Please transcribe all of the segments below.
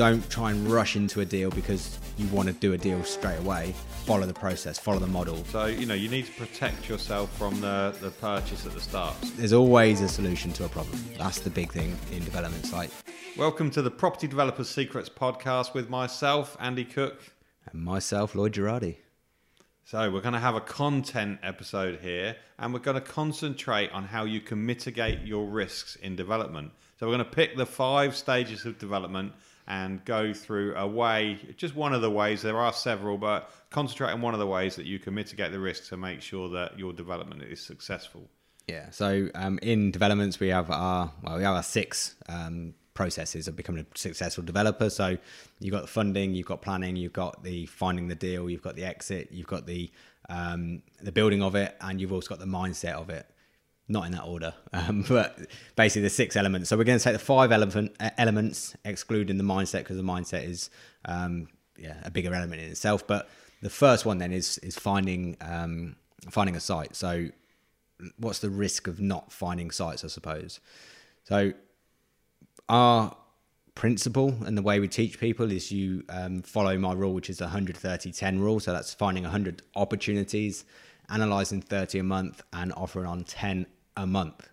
don't try and rush into a deal because you want to do a deal straight away. Follow the process, follow the model. So, you know, you need to protect yourself from the, the purchase at the start. There's always a solution to a problem. That's the big thing in development site. Welcome to the Property Developers Secrets podcast with myself, Andi Cooke. And myself, Lloyd Girardi. So, we're going to have a content episode here and we're going to concentrate on how you can mitigate your risks in development. So, we're going to pick the five stages of development and go through a way, just one of the ways, there are several, but concentrate on one of the ways that you can mitigate the risks to make sure that your development is successful. Yeah. So um, in developments, we have our well, we have our six um, processes of becoming a successful developer. So you've got the funding, you've got planning, you've got the finding the deal, you've got the exit, you've got the um, the building of it, and you've also got the mindset of it. Not in that order, um, but basically the six elements. So we're going to take the five element, elements, excluding the mindset, because the mindset is um, yeah a bigger element in itself. But the first one then is is finding um, finding a site. So what's the risk of not finding sites? I suppose. So our principle and the way we teach people is you um, follow my rule, which is the 130 10 rule. So that's finding 100 opportunities, analyzing 30 a month, and offering on 10 a month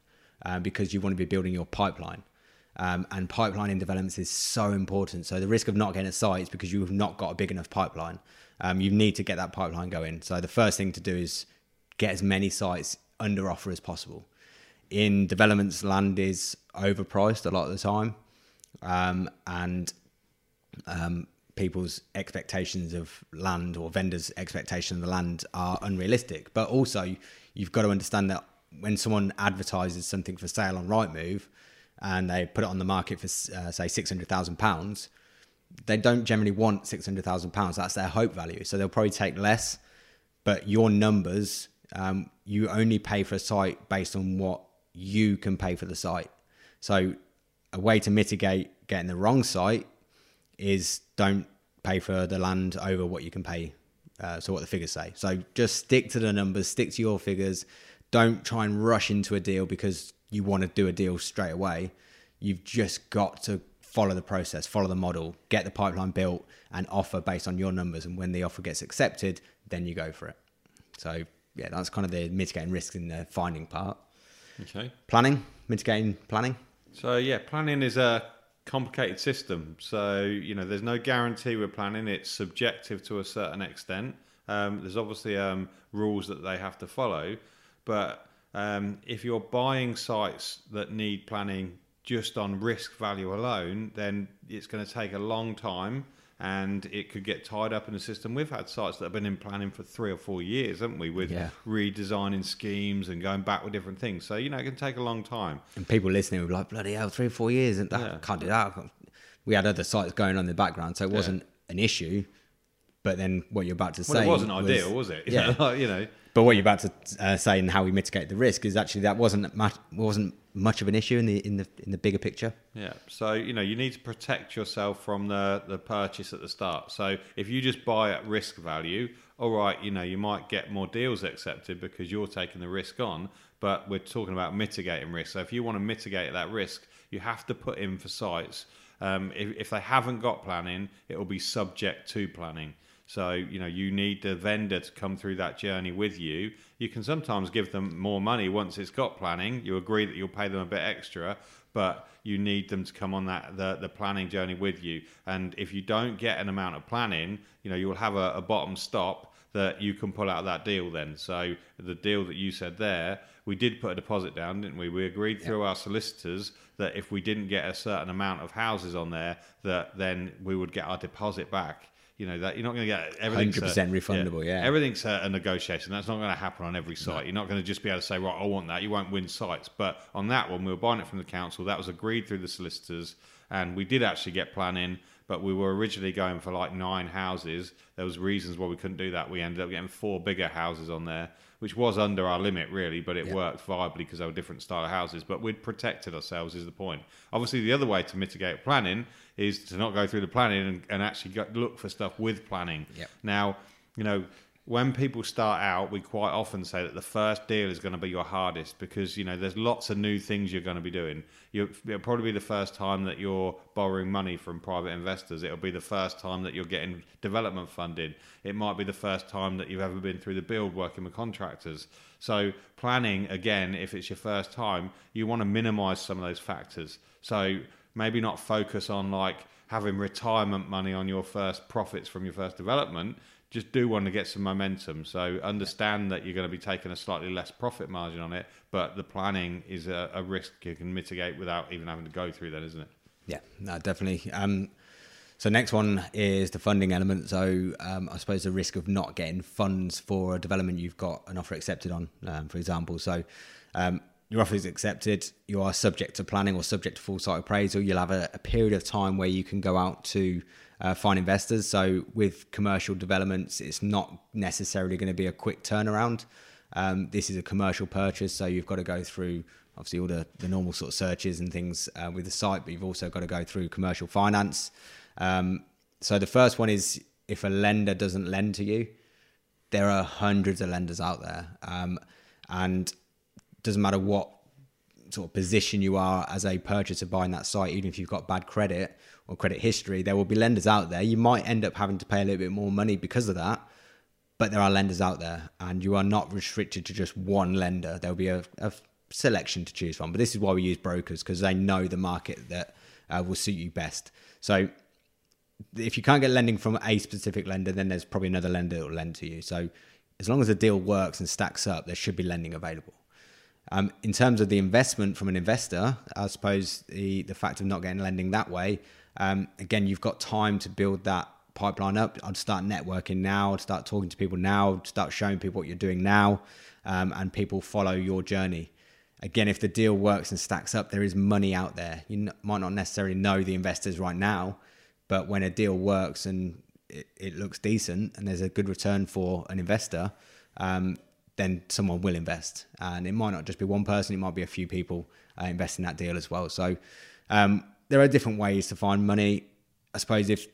uh, because you want to be building your pipeline. Um, and pipeline in developments is so important. So the risk of not getting a site is because you've not got a big enough pipeline. Um, you need to get that pipeline going. So the first thing to do is get as many sites under offer as possible. In developments, land is overpriced a lot of the time, um, and um, people's expectations of land or vendors' expectations of the land are unrealistic. But also, you've got to understand that when someone advertises something for sale on Rightmove and they put it on the market for uh, say six hundred thousand pounds, they don't generally want six hundred thousand pounds. That's their hope value, so they'll probably take less. But your numbers, um, you only pay for a site based on what you can pay for the site. So a way to mitigate getting the wrong site is don't pay for the land over what you can pay. Uh, so what the figures say. So just stick to the numbers, stick to your figures. Don't try and rush into a deal because you want to do a deal straight away. You've just got to follow the process, follow the model, get the pipeline built, and offer based on your numbers. And when the offer gets accepted, then you go for it. So yeah, that's kind of the mitigating risks in the finding part. Okay. Planning, mitigating planning. So yeah, planning is a complicated system. So you know, there's no guarantee with planning. It's subjective to a certain extent. Um, there's obviously um, rules that they have to follow, but um, if you're buying sites that need planning just on risk value alone, then it's going to take a long time and it could get tied up in the system. We've had sites that have been in planning for three or four years, haven't we, with Yeah. redesigning schemes and going back with different things. So, you know, it can take a long time. And people listening will be like, bloody hell, three or four years, and that, Yeah. can't do that. We had other sites going on in the background, so it wasn't an issue. But then what you're about to say Well, it wasn't ideal, was it? Yeah. Like, you know, But what you're about to uh, say and how we mitigate the risk is actually that wasn't much, wasn't much of an issue in the in the in the bigger picture. Yeah. So you know you need to protect yourself from the the purchase at the start. So if you just buy at risk value, all right, you know you might get more deals accepted because you're taking the risk on. But we're talking about mitigating risk. So if you want to mitigate that risk, you have to put in for sites. Um, if, if they haven't got planning, it will be subject to planning. So you know you need the vendor to come through that journey with you. You can sometimes give them more money once it's got planning. You agree that you'll pay them a bit extra, but you need them to come on that the, the planning journey with you. And if you don't get an amount of planning, you know you'll have a, a bottom stop that you can pull out of that deal. Then, so the deal that you said there, we did put a deposit down, didn't we? We agreed through our solicitors that if we didn't get a certain amount of houses on there, that then we would get our deposit back. You know that you're not going to get everything. 100% refundable, yeah. everything's a, a negotiation. That's not going to happen on every site. You're not going to just be able to say, right, I want that. You won't win sites. But on that one, we were buying it from the council. That was agreed through the solicitors, and we did actually get planning. But we were originally going for like nine houses. There was reasons why we couldn't do that. We ended up getting four bigger houses on there, which was under our limit really, but it worked viably because they were different style of houses. But we'd protected ourselves is the point. Obviously, the other way to mitigate planning is to not go through the planning and, and actually go, look for stuff with planning. Yep. Now, you know, when people start out, we quite often say that the first deal is going to be your hardest because you know there's lots of new things you're going to be doing. You'll, it'll probably be the first time that you're borrowing money from private investors. It'll be the first time that you're getting development funding. It might be the first time that you've ever been through the build working with contractors. So planning again, if it's your first time, you want to minimise some of those factors. So maybe not focus on like having retirement money on your first profits from your first development just do want to get some momentum. So understand that you're going to be taking a slightly less profit margin on it, but the planning is a, a risk you can mitigate without even having to go through that, isn't it? Yeah, no, definitely. Um, so next one is the funding element. So um, I suppose the risk of not getting funds for a development you've got an offer accepted on, um, for example. So um, your offer is accepted, you are subject to planning or subject to full site appraisal. You'll have a, a period of time where you can go out to uh, find investors. So with commercial developments, it's not necessarily going to be a quick turnaround. Um, this is a commercial purchase, so you've got to go through obviously all the, the normal sort of searches and things uh, with the site, but you've also got to go through commercial finance. Um, so the first one is if a lender doesn't lend to you, there are hundreds of lenders out there, um, and doesn't matter what sort of position you are as a purchaser buying that site, even if you've got bad credit or credit history, there will be lenders out there. You might end up having to pay a little bit more money because of that, but there are lenders out there, and you are not restricted to just one lender. There will be a, a selection to choose from. But this is why we use brokers because they know the market that uh, will suit you best. So if you can't get lending from a specific lender, then there's probably another lender that will lend to you. So as long as the deal works and stacks up, there should be lending available. Um, in terms of the investment from an investor, I suppose the the fact of not getting lending that way, um, again, you've got time to build that pipeline up. I'd start networking now. I'd start talking to people now. Start showing people what you're doing now, um, and people follow your journey. Again, if the deal works and stacks up, there is money out there. You might not necessarily know the investors right now, but when a deal works and it, it looks decent and there's a good return for an investor, um, then someone will invest. And it might not just be one person, it might be a few people uh, invest in that deal as well. So um, there are different ways to find money. I suppose if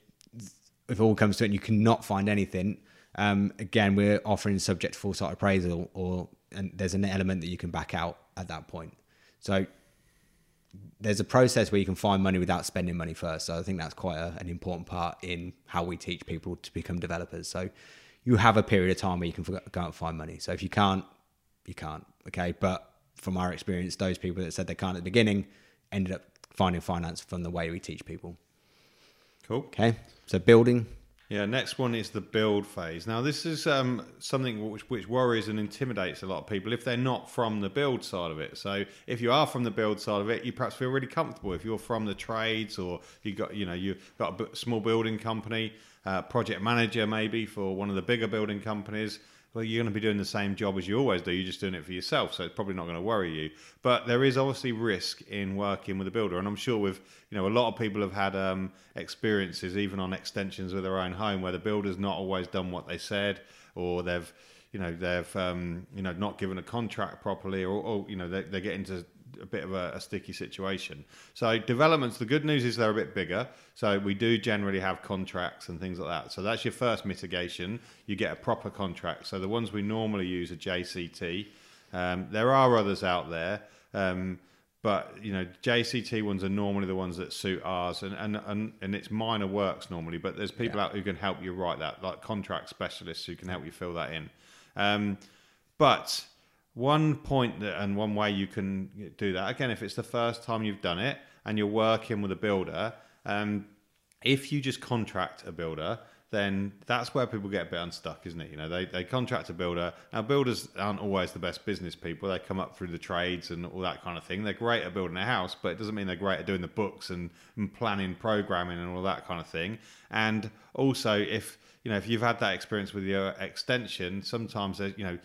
if all comes to it and you cannot find anything, um, again, we're offering subject to full site appraisal or and there's an element that you can back out at that point. So there's a process where you can find money without spending money first. So I think that's quite a, an important part in how we teach people to become developers. So you have a period of time where you can go out and find money. So if you can't, you can't. Okay, but from our experience, those people that said they can't at the beginning ended up finding finance from the way we teach people. Cool. Okay, so building. Yeah, next one is the build phase. Now, this is um, something which, which worries and intimidates a lot of people if they're not from the build side of it. So, if you are from the build side of it, you perhaps feel really comfortable. If you're from the trades or you got, you know, you've got a small building company, uh, project manager maybe for one of the bigger building companies. Well, you're going to be doing the same job as you always do. You're just doing it for yourself, so it's probably not going to worry you. But there is obviously risk in working with a builder, and I'm sure with you know a lot of people have had um, experiences even on extensions with their own home where the builder's not always done what they said, or they've you know they've um, you know not given a contract properly, or, or you know they, they get into a bit of a, a, sticky situation. So developments, the good news is they're a bit bigger. So we do generally have contracts and things like that. So that's your first mitigation. You get a proper contract. So the ones we normally use are JCT. Um, there are others out there. Um, but you know, JCT ones are normally the ones that suit ours, and and and, and it's minor works normally. But there's people yeah. out who can help you write that, like contract specialists who can help you fill that in. Um, but one point that, and one way you can do that again if it's the first time you've done it and you're working with a builder um, if you just contract a builder then that's where people get a bit unstuck isn't it? You know they, they contract a builder. Now builders aren't always the best business people. They come up through the trades and all that kind of thing. They're great at building a house but it doesn't mean they're great at doing the books and, and planning programming and all that kind of thing. And also if you know if you've had that experience with your extension sometimes you know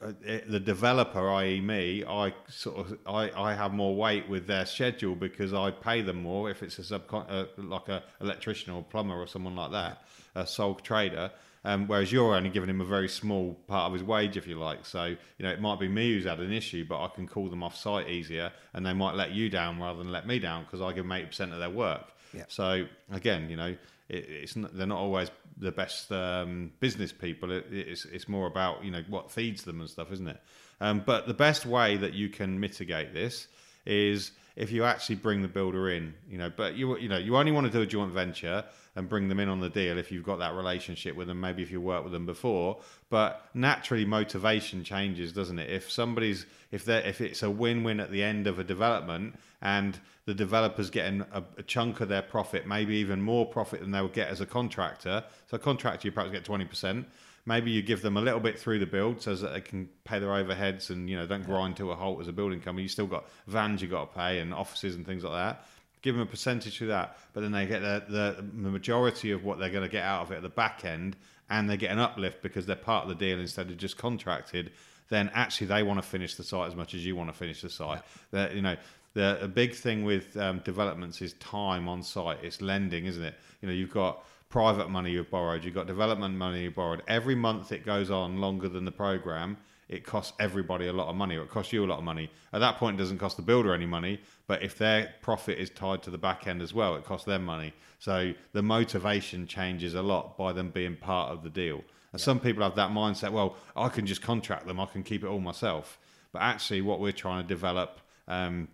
the developer, i.e., me, I sort of I, I have more weight with their schedule because I pay them more if it's a subcon uh, like a electrician or plumber or someone like that, a sole trader. Um, whereas you're only giving him a very small part of his wage, if you like. So you know it might be me who's had an issue, but I can call them off site easier, and they might let you down rather than let me down because I give them eighty percent of their work. Yeah. So again, you know, it, it's not, they're not always the best um, business people. It, it's it's more about you know what feeds them and stuff, isn't it? Um, but the best way that you can mitigate this is if you actually bring the builder in, you know. But you you know you only want to do a joint venture and bring them in on the deal if you've got that relationship with them. Maybe if you worked with them before, but naturally motivation changes, doesn't it? If somebody's if they if it's a win-win at the end of a development and the developer's getting a, a, chunk of their profit, maybe even more profit than they would get as a contractor. So a contractor you perhaps get twenty percent. Maybe you give them a little bit through the build so that they can pay their overheads and you know don't grind to a halt as a building company. You still got vans you got to pay and offices and things like that give them a percentage of that, but then they get the, the, the majority of what they're going to get out of it at the back end, and they get an uplift because they're part of the deal instead of just contracted. Then actually they want to finish the site as much as you want to finish the site. Yeah. you know, the big thing with um, developments is time on site. It's lending, isn't it? You know, you've got private money you've borrowed, you've got development money you borrowed. Every month it goes on longer than the program it costs everybody a lot of money or it costs you a lot of money. At that point, it doesn't cost the builder any money, but if their profit is tied to the back end as well, it costs them money. So the motivation changes a lot by them being part of the deal. And yeah. some people have that mindset, well, I can just contract them, I can keep it all myself. But actually, what we're trying to develop um,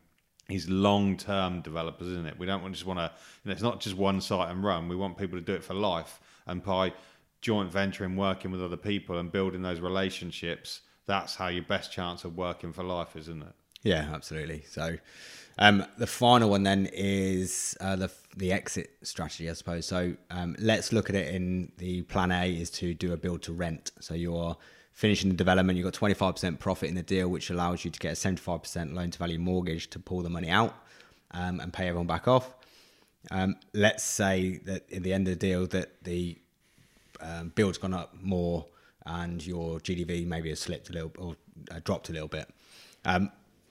is long-term developers, isn't it? We don't just want to. You know, it's not just one site and run. We want people to do it for life, and by joint venturing, working with other people, and building those relationships, that's how your best chance of working for life, isn't it? Yeah, absolutely. So, um, the final one then is uh, the the exit strategy, I suppose. So, um, let's look at it in the plan A is to do a build to rent. So you're finishing the development, you've got 25% profit in the deal, which allows you to get a 75% loan to value mortgage to pull the money out um, and pay everyone back off. Um, let's say that in the end of the deal that the um, build's gone up more and your GDV maybe has slipped a little or uh, dropped a little bit. Um,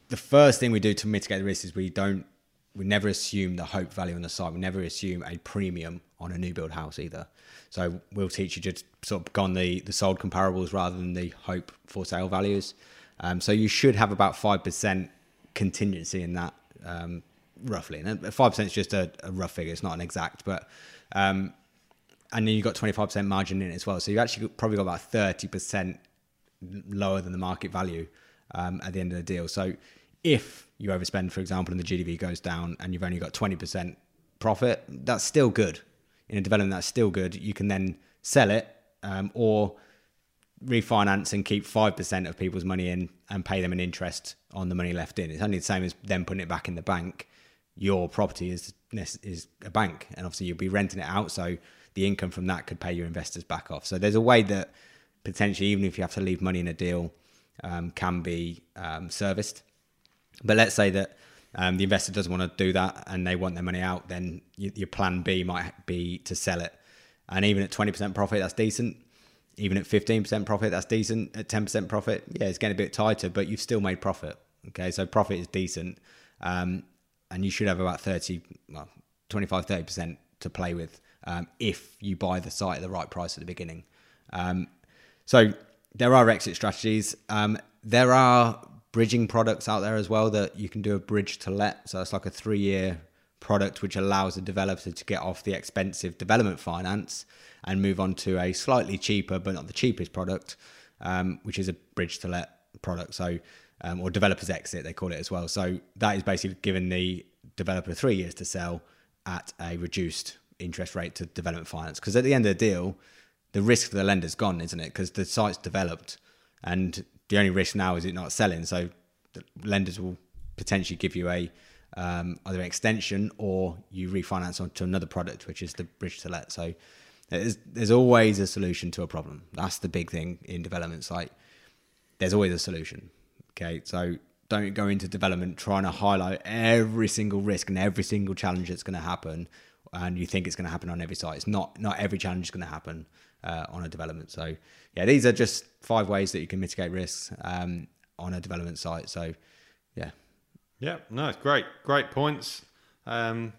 the first thing we do to mitigate the risk is we don't we never assume the hope value on the site. We never assume a premium on a new build house either. So we'll teach you to sort of go on the, the sold comparables rather than the hope for sale values. Um, so you should have about 5% contingency in that um, roughly. And 5% is just a, a, rough figure. It's not an exact, but um, and then you've got 25% margin in it as well. So you've actually probably got about 30% lower than the market value um, at the end of the deal. So if you overspend, for example, and the GDV goes down and you've only got 20% profit, that's still good. In a development, that's still good. You can then sell it um, or refinance and keep 5% of people's money in and pay them an interest on the money left in. It's only the same as them putting it back in the bank. Your property is is a bank, and obviously you'll be renting it out. So the income from that could pay your investors back off. So there's a way that potentially, even if you have to leave money in a deal, um, can be um, serviced. But let's say that um, the investor doesn't want to do that and they want their money out, then you, your plan B might be to sell it. And even at 20% profit, that's decent. Even at 15% profit, that's decent. At 10% profit, yeah, it's getting a bit tighter, but you've still made profit. Okay, so profit is decent. Um, and you should have about 30, well, 25, 30% to play with um, if you buy the site at the right price at the beginning. Um, so there are exit strategies. Um, there are bridging products out there as well that you can do a bridge to let. So it's like a three year product which allows a developer to get off the expensive development finance and move on to a slightly cheaper but not the cheapest product, um, which is a bridge to let product. So um, or developers exit they call it as well. So that is basically giving the developer three years to sell at a reduced interest rate to development finance. Because at the end of the deal, the risk for the lender's gone, isn't it? Because the site's developed, and the only risk now is it not selling. So the lenders will potentially give you a um, either an extension or you refinance onto another product, which is the bridge to let. So there's, there's always a solution to a problem. That's the big thing in development. Like there's always a solution. Okay, so don't go into development trying to highlight every single risk and every single challenge that's going to happen and you think it's going to happen on every site. It's not not every challenge is going to happen uh, on a development. So yeah, these are just five ways that you can mitigate risks um, on a development site. So yeah, yeah, no, it's great, great points. Um,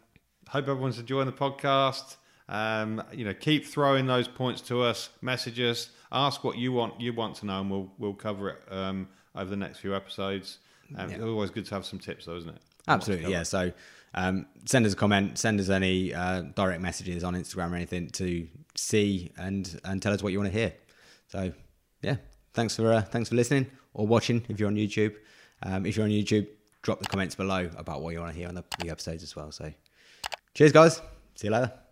hope everyone's enjoying the podcast. Um, you know, keep throwing those points to us. Message us. Ask what you want. You want to know, and we'll we'll cover it um, over the next few episodes. Um, yeah. It's always good to have some tips, though, isn't it? Absolutely, yeah. So um, send us a comment, send us any uh, direct messages on Instagram or anything to see and and tell us what you want to hear. So yeah, thanks for uh, thanks for listening or watching if you're on YouTube. Um, if you're on YouTube, drop the comments below about what you want to hear on the, the episodes as well. So cheers, guys. See you later.